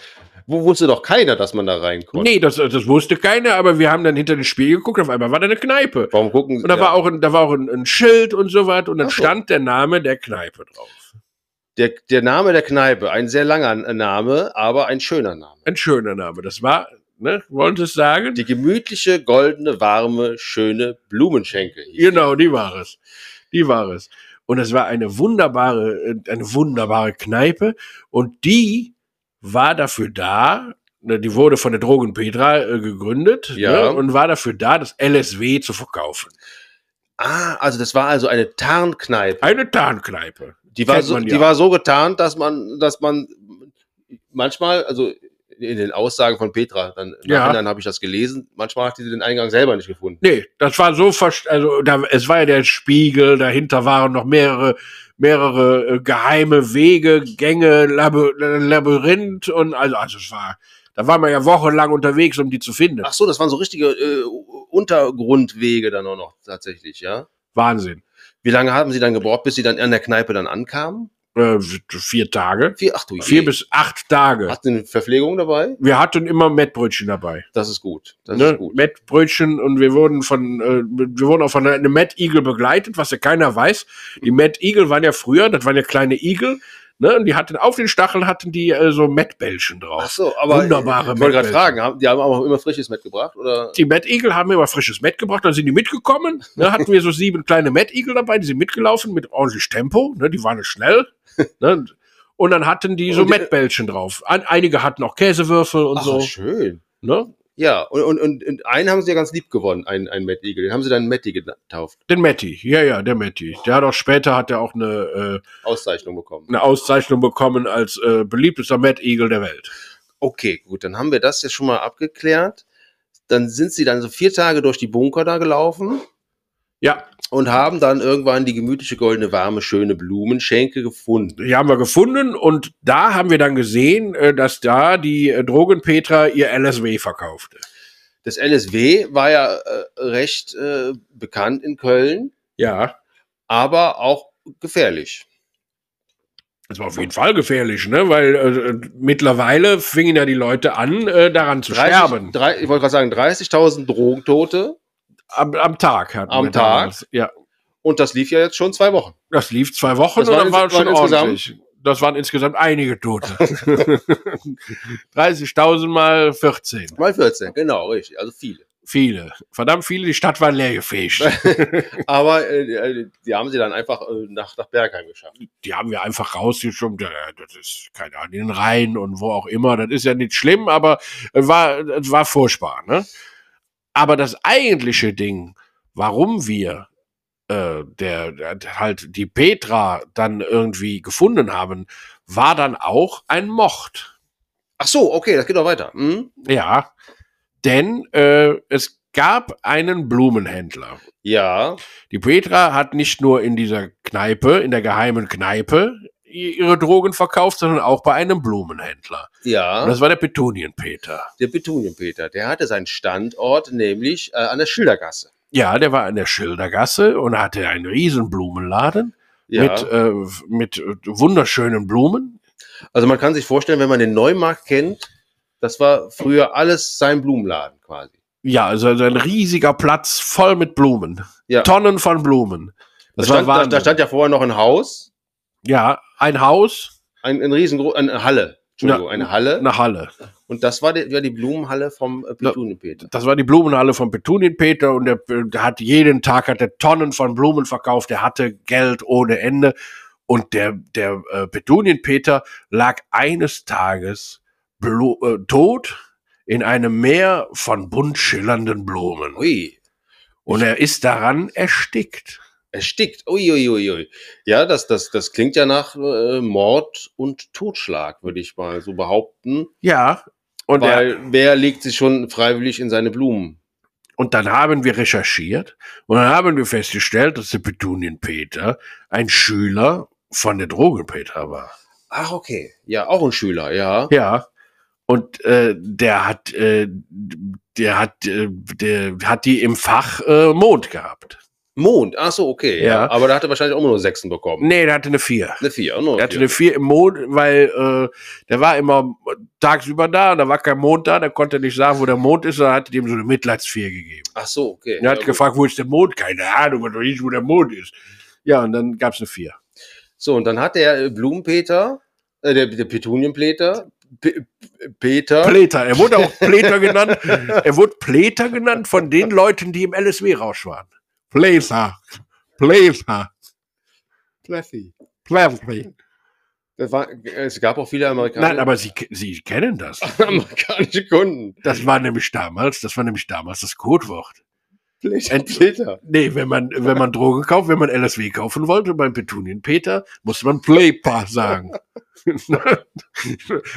Speaker 2: Wo wusste doch keiner, dass man da rein konnte?
Speaker 3: Nee, das, das wusste keiner, aber wir haben dann hinter den Spiegel geguckt, auf einmal war da eine Kneipe.
Speaker 2: Warum gucken
Speaker 3: Und da
Speaker 2: ja,
Speaker 3: war auch ein, da war auch ein, ein Schild und so was und dann
Speaker 2: so.
Speaker 3: stand der Name der Kneipe drauf.
Speaker 2: der, der Name der Kneipe, ein sehr langer Name, aber ein schöner Name.
Speaker 3: Ein schöner Name. Das war, ne, wollen Sie es sagen?
Speaker 2: Die gemütliche, goldene, warme, schöne Blumenschenke.
Speaker 3: Genau, die war es. Die war es. Und es war eine wunderbare, äh, eine wunderbare Kneipe. Und die war dafür da, ne, die wurde von der Drogen Petra äh, gegründet
Speaker 2: Ja.
Speaker 3: ne, und war dafür da, das LSW zu verkaufen.
Speaker 2: Ah, also das war also eine Tarnkneipe.
Speaker 3: Eine Tarnkneipe.
Speaker 2: Die war so, die
Speaker 3: ja.
Speaker 2: war so getarnt, dass man, dass man manchmal, also in den Aussagen von Petra, dann
Speaker 3: Ja.
Speaker 2: Nachhinein habe ich das gelesen, manchmal hat sie den Eingang selber nicht gefunden.
Speaker 3: Nee, das war so also da, es war ja der Spiegel, dahinter waren noch mehrere mehrere äh, geheime Wege, Gänge, Laby Labyrinth und also also es war Da waren wir ja wochenlang unterwegs, um die zu finden.
Speaker 2: Ach so, das waren so richtige äh, Untergrundwege dann auch noch tatsächlich, ja?
Speaker 3: Wahnsinn.
Speaker 2: Wie lange haben Sie dann gebraucht, bis Sie dann an der Kneipe dann ankamen?
Speaker 3: Äh, vier Tage.
Speaker 2: Vier, ach du.
Speaker 3: Vier bis acht Tage.
Speaker 2: Hatten eine Verpflegung dabei?
Speaker 3: Wir hatten immer Mettbrötchen dabei.
Speaker 2: Das ist gut. Das
Speaker 3: ne?
Speaker 2: ist gut.
Speaker 3: Mettbrötchen und wir wurden von, äh, wir wurden auch von einem Mad Eagle begleitet, was ja keiner weiß. Die Mad Eagle waren ja früher, das waren ja kleine Igel, ne? Und die hatten auf den Stacheln hatten die äh, so Mettbällchen drauf.
Speaker 2: Ach so, aber
Speaker 3: Wunderbare
Speaker 2: ich wollte gerade fragen, haben, die haben auch immer frisches mitgebracht oder?
Speaker 3: Die Mad Eagle haben immer frisches Mett gebracht, dann sind die mitgekommen. Ne, hatten wir so sieben kleine Mad Eagle dabei, die sind mitgelaufen mit ordentlich Tempo, ne, die waren schnell. Ne, und dann hatten die so Mettbällchen drauf. Ein, einige hatten auch Käsewürfel und
Speaker 2: Ach,
Speaker 3: so.
Speaker 2: schön.
Speaker 3: Ne?
Speaker 2: Ja, und, und, und, und einen haben sie ja ganz lieb gewonnen, einen, einen Mad Eagle. Den haben sie dann Matty getauft.
Speaker 3: Den Matti, ja, ja, der Matti. Der hat auch später hat er auch eine, äh,
Speaker 2: Auszeichnung bekommen.
Speaker 3: eine Auszeichnung bekommen als äh, beliebtester Mad Eagle der Welt.
Speaker 2: Okay, gut, dann haben wir das jetzt schon mal abgeklärt. Dann sind sie dann so vier Tage durch die Bunker da gelaufen
Speaker 3: Ja,
Speaker 2: und haben dann irgendwann die gemütliche, goldene, warme, schöne Blumenschenke gefunden.
Speaker 3: die haben wir gefunden und da haben wir dann gesehen, äh, dass da die äh, Drogenpetra ihr LSW verkaufte.
Speaker 2: Das LSW war ja äh, recht äh, bekannt in Köln,
Speaker 3: Ja,
Speaker 2: aber auch gefährlich.
Speaker 3: das war auf jeden Fall gefährlich, ne? Weil äh, mittlerweile fingen ja die Leute an, äh, daran zu
Speaker 2: 30
Speaker 3: sterben.
Speaker 2: drei, ich wollte gerade sagen, 30.000 Drogentote
Speaker 3: Am, am Tag hatten
Speaker 2: Am
Speaker 3: wir
Speaker 2: Tag?
Speaker 3: damals. Ja,
Speaker 2: und das lief ja jetzt schon zwei Wochen.
Speaker 3: das lief zwei Wochen
Speaker 2: Das
Speaker 3: und dann war schon ordentlich. Das waren insgesamt einige Tote. 30.000 mal 14.
Speaker 2: Mal 14, genau, richtig, also viele.
Speaker 3: Viele. Verdammt viele. Die Stadt war leergefegt.
Speaker 2: Aber äh, äh, die haben sie dann einfach äh, nach, nach Bergheim geschafft.
Speaker 3: die haben wir einfach rausgeschoben. Ja, das ist, keine Ahnung, in den Rhein und wo auch immer. Das ist ja nicht schlimm, aber es war, es war furchtbar. Ne? Aber das eigentliche Ding, warum wir äh, der, der halt die Petra dann irgendwie gefunden haben, war dann auch ein Mord.
Speaker 2: Ach so, okay, das geht doch weiter. Hm?
Speaker 3: Ja, denn äh, es gab einen Blumenhändler.
Speaker 2: Ja,
Speaker 3: Die Petra hat nicht nur in dieser Kneipe, in der geheimen Kneipe, ihre Drogen verkauft, sondern auch bei einem Blumenhändler.
Speaker 2: ja.
Speaker 3: Und das war der Petunienpeter.
Speaker 2: der Petunienpeter, der hatte seinen Standort nämlich äh, an der Schildergasse.
Speaker 3: Ja, der war in der Schildergasse und hatte einen riesen Blumenladen
Speaker 2: Ja.
Speaker 3: mit, äh, mit äh, wunderschönen Blumen.
Speaker 2: also man kann sich vorstellen, wenn man den Neumarkt kennt, das war früher alles sein Blumenladen quasi.
Speaker 3: Ja, also ein riesiger Platz voll mit Blumen.
Speaker 2: Ja.
Speaker 3: Tonnen von Blumen.
Speaker 2: Da
Speaker 3: Das war
Speaker 2: stand, da,
Speaker 3: Wahnsinn.
Speaker 2: da stand ja vorher noch ein Haus,
Speaker 3: ja, ein Haus,
Speaker 2: ein, ein riesengroß, eine Halle. Entschuldigung, eine Halle.
Speaker 3: eine Halle.
Speaker 2: Und das war die, war die Blumenhalle vom äh, Petunienpeter.
Speaker 3: Das war die Blumenhalle von Petunienpeter und der, der hat jeden Tag hat er Tonnen von Blumen verkauft. Der hatte Geld ohne Ende. Und der, der äh, Petunienpeter lag eines Tages blu äh, tot in einem Meer von bunt schillernden Blumen.
Speaker 2: Ui,
Speaker 3: Und er ist daran erstickt.
Speaker 2: Erstickt. Ui, ui, ui. Ja, das, das, das klingt ja nach äh, Mord und Totschlag, würde ich mal so behaupten.
Speaker 3: Ja. Und,
Speaker 2: Weil wer legt sich schon freiwillig in seine Blumen?
Speaker 3: und dann haben wir recherchiert und dann haben wir festgestellt, dass der Petunienpeter ein Schüler von der Drogenpeter war.
Speaker 2: Ach, okay. Ja, auch ein Schüler, ja.
Speaker 3: Ja. Und äh, der hat, äh, der hat, äh, der hat die im Fach äh, Mond gehabt.
Speaker 2: Mond, ach so, okay.
Speaker 3: Ja.
Speaker 2: Ja. Aber da hat er wahrscheinlich auch nur Sechsen bekommen.
Speaker 3: Nee, der hatte eine vier.
Speaker 2: Eine Vier, nur
Speaker 3: Der hatte eine vier im Mond, weil äh, der war immer tagsüber da und da war kein Mond da, der konnte nicht sagen, wo der Mond ist, da hat er ihm so eine Mitleidsvier gegeben.
Speaker 2: Ach so, okay.
Speaker 3: Und er hat
Speaker 2: Ja,
Speaker 3: gefragt, wo ist der Mond? Keine Ahnung, was weiß ich, wo der Mond ist. Ja, und dann gab's eine vier.
Speaker 2: So, und dann hat der äh, Blumenpeter, äh, der, der Petunienpeter, P Peter,
Speaker 3: Pläter, er wurde auch Pläter genannt. Er wurde Pläter genannt von den Leuten, die im LSW-Rausch waren. Pläter. Pläter.
Speaker 2: Plessy. Das war, es gab auch viele Amerikaner,
Speaker 3: Nein, aber Sie, Sie kennen das.
Speaker 2: amerikanische Kunden.
Speaker 3: Das war nämlich damals, das war nämlich damals das Codewort.
Speaker 2: Peter. Peter.
Speaker 3: Nee, wenn man, wenn man Drogen kauft, wenn man LSW kaufen wollte, beim Petunienpeter, musste man Playpa sagen.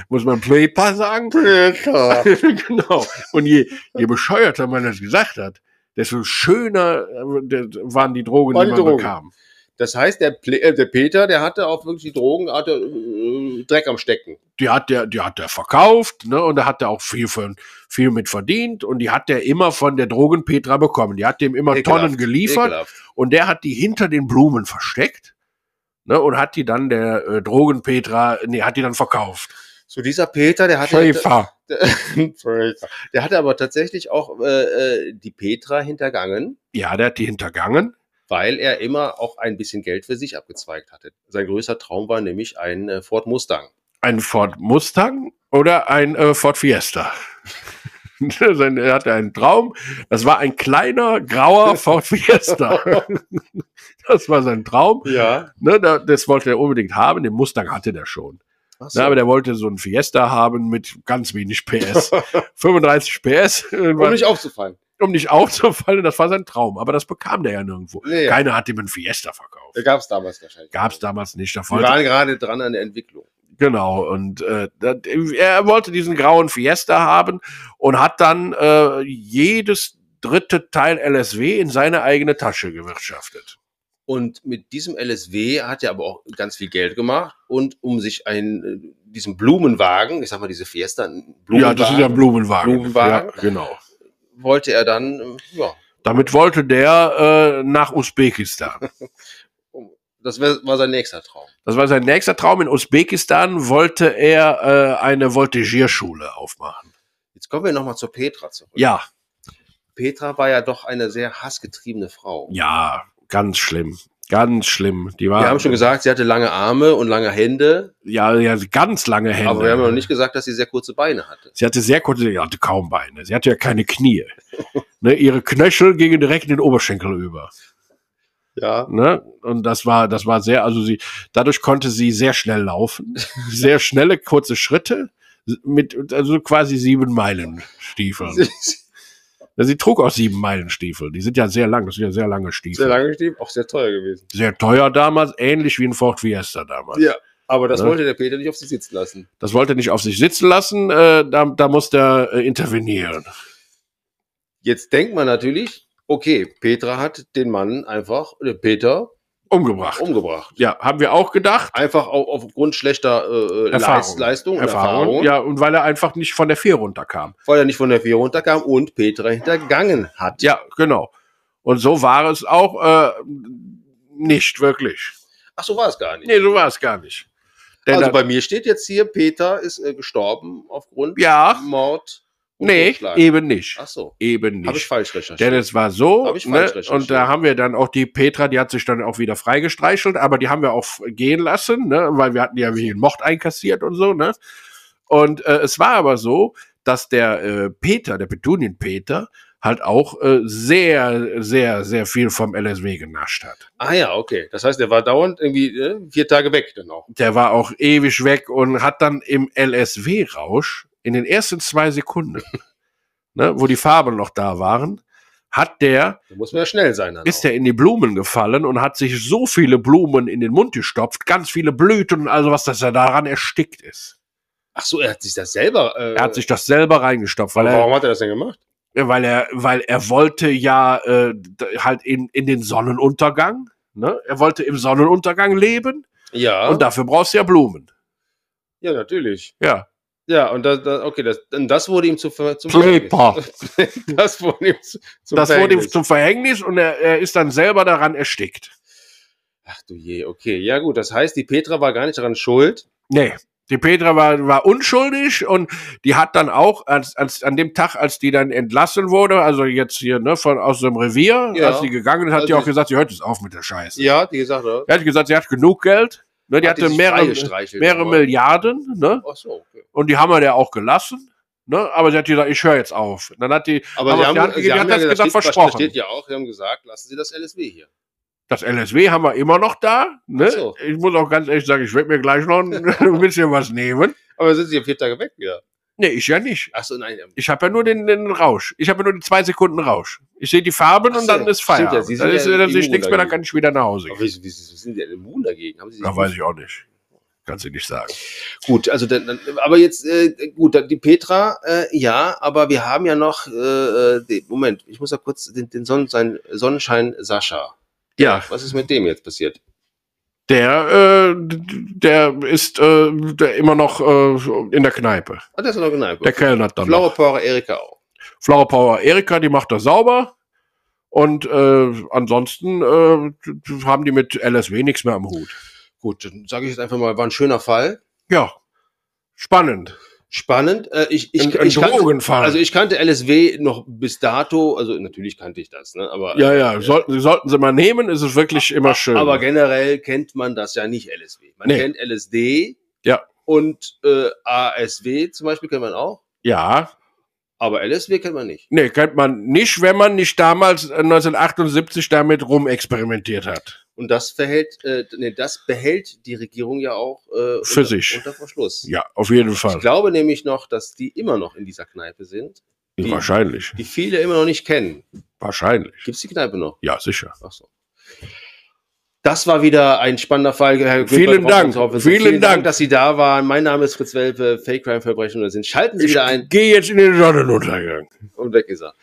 Speaker 3: Muss man Playpa sagen?
Speaker 2: Peter.
Speaker 3: genau. Und je, je bescheuerter man das gesagt hat, desto schöner äh, waren die Drogen,
Speaker 2: Waren
Speaker 3: die
Speaker 2: die
Speaker 3: man
Speaker 2: Drogen.
Speaker 3: bekam.
Speaker 2: Das heißt, der, äh, der Peter, der hatte auch wirklich die Drogen, hatte äh, Dreck am Stecken.
Speaker 3: Die hat der, die hat der verkauft, ne? Und da hat er auch viel von, viel mit verdient und die hat der immer von der Drogenpetra bekommen. Die hat dem immer
Speaker 2: Ekelhaft,
Speaker 3: Tonnen geliefert
Speaker 2: ekelhaft.
Speaker 3: und der hat die hinter den Blumen versteckt, ne? Und hat die dann der äh, Drogenpetra, nee, hat die dann verkauft.
Speaker 2: So dieser Peter, der hatte,
Speaker 3: Schäfer.
Speaker 2: der, der hatte aber tatsächlich auch äh, äh, die Petra hintergangen,
Speaker 3: Ja, der hat die hintergangen.
Speaker 2: weil er immer auch ein bisschen Geld für sich abgezweigt hatte. Sein größter Traum war nämlich ein äh, Ford Mustang.
Speaker 3: Ein Ford Mustang oder ein äh, Ford Fiesta. Er hatte einen Traum. Das war ein kleiner, grauer Ford Fiesta. das war sein Traum.
Speaker 2: Ja.
Speaker 3: Ne, da, das wollte er unbedingt haben. Den Mustang hatte der schon.
Speaker 2: Ach
Speaker 3: Ne, aber der wollte so einen Fiesta haben mit ganz wenig PS. 35 PS.
Speaker 2: um nicht aufzufallen.
Speaker 3: um nicht aufzufallen. Das war sein Traum. Aber das bekam der ja nirgendwo.
Speaker 2: Nee, ja.
Speaker 3: Keiner hat ihm einen Fiesta verkauft.
Speaker 2: Gab es damals wahrscheinlich.
Speaker 3: Gab es damals nicht. Wollte
Speaker 2: waren gerade dran an der Entwicklung.
Speaker 3: Genau, und äh, er wollte diesen grauen Fiesta haben und hat dann äh, jedes dritte Teil LSW in seine eigene Tasche gewirtschaftet.
Speaker 2: Und mit diesem LSW hat er aber auch ganz viel Geld gemacht. Und um sich einen, äh, diesen Blumenwagen, ich sag mal diese Fiesta, einen
Speaker 3: ja, das ist ja ein Blumenwagen.
Speaker 2: Blumenwagen.
Speaker 3: Ja, genau.
Speaker 2: wollte er dann, äh, ja,
Speaker 3: Damit wollte der äh, nach Usbekistan.
Speaker 2: das war sein nächster Traum.
Speaker 3: Das war sein nächster Traum. In Usbekistan wollte er äh, eine Voltigierschule aufmachen.
Speaker 2: Jetzt kommen wir nochmal zur Petra zurück.
Speaker 3: Ja,
Speaker 2: Petra war ja doch eine sehr hassgetriebene Frau.
Speaker 3: ja, ganz schlimm. Ganz schlimm. Die war,
Speaker 2: Wir haben schon gesagt, sie hatte lange Arme und lange Hände,
Speaker 3: ja, ja, ganz lange Hände.
Speaker 2: aber wir haben noch nicht gesagt, dass sie sehr kurze Beine hatte.
Speaker 3: Sie hatte sehr kurze, sie hatte kaum Beine. Sie hatte ja keine Knie. ne, ihre Knöchel gingen direkt in den Oberschenkel über.
Speaker 2: Ja.
Speaker 3: Ne? Und das war, das war sehr, also sie, dadurch konnte sie sehr schnell laufen. sehr schnelle, kurze Schritte mit, also quasi sieben Meilen Stiefeln. Sie trug auch sieben Meilen Stiefel. Die sind ja sehr lang, das sind ja sehr lange Stiefel.
Speaker 2: Sehr lange gestiegen, auch sehr teuer gewesen.
Speaker 3: Sehr teuer damals, ähnlich wie ein Ford Fiesta damals.
Speaker 2: Ja. Aber das
Speaker 3: Ja.
Speaker 2: wollte der Peter nicht auf sich sitzen lassen.
Speaker 3: Das wollte er nicht auf sich sitzen lassen, äh, da, da musste er äh, intervenieren.
Speaker 2: Jetzt denkt man natürlich, okay, Petra hat den Mann einfach, oder Peter,
Speaker 3: Umgebracht.
Speaker 2: umgebracht.
Speaker 3: Ja, haben wir auch gedacht.
Speaker 2: Einfach au- aufgrund schlechter äh,
Speaker 3: Erfahrung.
Speaker 2: Leist, Leistung und
Speaker 3: Erfahrung.
Speaker 2: Erfahrung,
Speaker 3: Ja, und weil er einfach nicht von der Vier runterkam.
Speaker 2: weil er nicht von der Vier runterkam und Petra hintergangen hat.
Speaker 3: Ja, genau. Und so war es auch äh, nicht wirklich.
Speaker 2: Ach, so war es gar nicht.
Speaker 3: Nee, so war es gar nicht. Denn
Speaker 2: also bei mir steht jetzt hier, Peter ist äh, gestorben aufgrund
Speaker 3: Ja.
Speaker 2: Mord
Speaker 3: nee, eben nicht.
Speaker 2: Ach so,
Speaker 3: Eben
Speaker 2: habe ich
Speaker 3: nicht.
Speaker 2: falsch recherchiert.
Speaker 3: Denn es war so,
Speaker 2: Hab ich
Speaker 3: ne,
Speaker 2: falsch recherchiert.
Speaker 3: und da haben wir dann auch die Petra, die hat sich dann auch wieder freigestreichelt, aber die haben wir auch gehen lassen, ne, weil wir hatten ja wie einen Mord einkassiert und so, ne. Und äh, es war aber so, dass der äh, Peter, der Petunien-Peter, halt auch äh, sehr, sehr, sehr viel vom LSW genascht hat.
Speaker 2: ah ja, okay. Das heißt, er war dauernd irgendwie äh, vier Tage weg dann auch.
Speaker 3: Der war auch ewig weg und hat dann im LSW-Rausch in den ersten zwei Sekunden, ne, wo die Farben noch da waren, hat der
Speaker 2: Da muss man ja schnell sein. Dann
Speaker 3: ist
Speaker 2: auch.
Speaker 3: er in die Blumen gefallen und hat sich so viele Blumen in den Mund gestopft, ganz viele Blüten und also was, dass er daran erstickt ist.
Speaker 2: Ach so, er hat sich das selber. Äh,
Speaker 3: Er hat sich das selber reingestopft, weil er,
Speaker 2: warum hat er das denn gemacht?
Speaker 3: weil er, weil er wollte ja äh, halt in, in den Sonnenuntergang. Ne? Er wollte im Sonnenuntergang leben
Speaker 2: Ja.
Speaker 3: und dafür brauchst du ja Blumen.
Speaker 2: ja, natürlich.
Speaker 3: Ja.
Speaker 2: Ja, und das, das okay, das, das wurde ihm zu, zum
Speaker 3: Kleber.
Speaker 2: Verhängnis. Das wurde ihm zu, zum
Speaker 3: das wurde ihm
Speaker 2: Verhängnis.
Speaker 3: zum Verhängnis und er, er ist dann selber daran erstickt.
Speaker 2: Ach du je, okay. Ja gut, das heißt, die Petra war gar nicht daran schuld.
Speaker 3: Nee. Die Petra war, war unschuldig und die hat dann auch, als, als, an dem Tag, als die dann entlassen wurde, also jetzt hier ne, von, aus dem Revier,
Speaker 2: Ja.
Speaker 3: als die gegangen ist, hat
Speaker 2: Also
Speaker 3: die auch gesagt, sie hört jetzt auf mit der Scheiße.
Speaker 2: Ja, die gesagt hat.
Speaker 3: Sie hat gesagt, sie hat genug Geld. Ne, die
Speaker 2: Hat
Speaker 3: hatte mehrere, mehrere Milliarden. Ne,
Speaker 2: Ach so, okay.
Speaker 3: und die haben wir der auch gelassen. Ne, aber sie hat gesagt, ich höre jetzt auf. Dann hat die,
Speaker 2: Aber sie haben,
Speaker 3: die Hand
Speaker 2: sie
Speaker 3: die
Speaker 2: haben
Speaker 3: hat das
Speaker 2: ja
Speaker 3: gesagt, versprochen.
Speaker 2: Steht ja auch, sie haben gesagt, lassen Sie das LSW hier.
Speaker 3: Das LSW haben wir immer noch da. Ne?
Speaker 2: So.
Speaker 3: Ich muss auch ganz ehrlich sagen, ich werde mir gleich noch ein, bisschen was nehmen.
Speaker 2: Aber sind Sie ja vier Tage weg wieder?
Speaker 3: Nee, ich ja nicht.
Speaker 2: Ach so, nein.
Speaker 3: Ich habe ja nur den, den Rausch. Ich habe ja nur die zwei Sekunden Rausch. Ich sehe die Farben
Speaker 2: Ach
Speaker 3: und
Speaker 2: so.
Speaker 3: dann ist
Speaker 2: ja,
Speaker 3: Feierabend.
Speaker 2: Sie sind
Speaker 3: dann ist,
Speaker 2: ja
Speaker 3: dann sehe ich nichts mehr, dann kann ich wieder nach Hause
Speaker 2: Aber
Speaker 3: gehen.
Speaker 2: wieso, wieso sind die denn immun dagegen? Haben Sie sich
Speaker 3: Da weiß ich auch nicht. Kannst du nicht sagen.
Speaker 2: Gut, also dann, dann, aber jetzt äh, gut, dann die Petra, äh, ja, aber wir haben ja noch, äh, äh, den, Moment, ich muss ja kurz den, den Sonnen, Sonnenschein Sascha.
Speaker 3: Ja,
Speaker 2: Was ist mit dem jetzt passiert?
Speaker 3: Der, äh, der ist äh, der immer noch äh, in der Kneipe.
Speaker 2: Ah, der ist noch genau.
Speaker 3: Der kellnert dann
Speaker 2: Flower
Speaker 3: noch.
Speaker 2: Power Erika auch.
Speaker 3: Flower Power Erika, die macht das sauber. Und äh, ansonsten äh, haben die mit LSW nichts mehr am Hut.
Speaker 2: Gut, dann sage ich jetzt einfach mal, war ein schöner Fall.
Speaker 3: Ja, spannend.
Speaker 2: Spannend. Äh, ich, ich,
Speaker 3: Ein-
Speaker 2: ich kannte, also ich kannte LSW noch bis dato, also natürlich kannte ich das, ne? Aber,
Speaker 3: Ja, ja, sollten, sollten sie mal nehmen, ist es wirklich immer schön.
Speaker 2: aber generell kennt man das ja nicht LSW. Man
Speaker 3: Nee.
Speaker 2: kennt LSD
Speaker 3: Ja.
Speaker 2: und äh, ASW zum Beispiel kennt man auch,
Speaker 3: ja,
Speaker 2: aber LSW kennt man nicht.
Speaker 3: nee, kennt man nicht, wenn man nicht damals äh, 1978 damit rumexperimentiert hat.
Speaker 2: Und das verhält, äh, nee, das behält die Regierung ja auch äh,
Speaker 3: Für
Speaker 2: unter,
Speaker 3: sich.
Speaker 2: unter Verschluss.
Speaker 3: Ja, auf jeden
Speaker 2: Ich
Speaker 3: Fall.
Speaker 2: glaube nämlich noch, dass die immer noch in dieser Kneipe sind, die-
Speaker 3: Wahrscheinlich.
Speaker 2: die viele immer noch nicht kennen.
Speaker 3: Wahrscheinlich.
Speaker 2: Gibt es die Kneipe noch?
Speaker 3: Ja, sicher.
Speaker 2: Ach so. Das war wieder ein spannender Fall. Herr
Speaker 3: Vielen Dank.
Speaker 2: Brockhaus.
Speaker 3: Vielen Dank.
Speaker 2: dass Sie da waren. Mein Name ist Fritz Welpe, Fake Crime Verbrechen und sind. Schalten Sie
Speaker 3: Ich
Speaker 2: wieder ein
Speaker 3: gehe jetzt in den Sonnenuntergang.
Speaker 2: und weg ist er.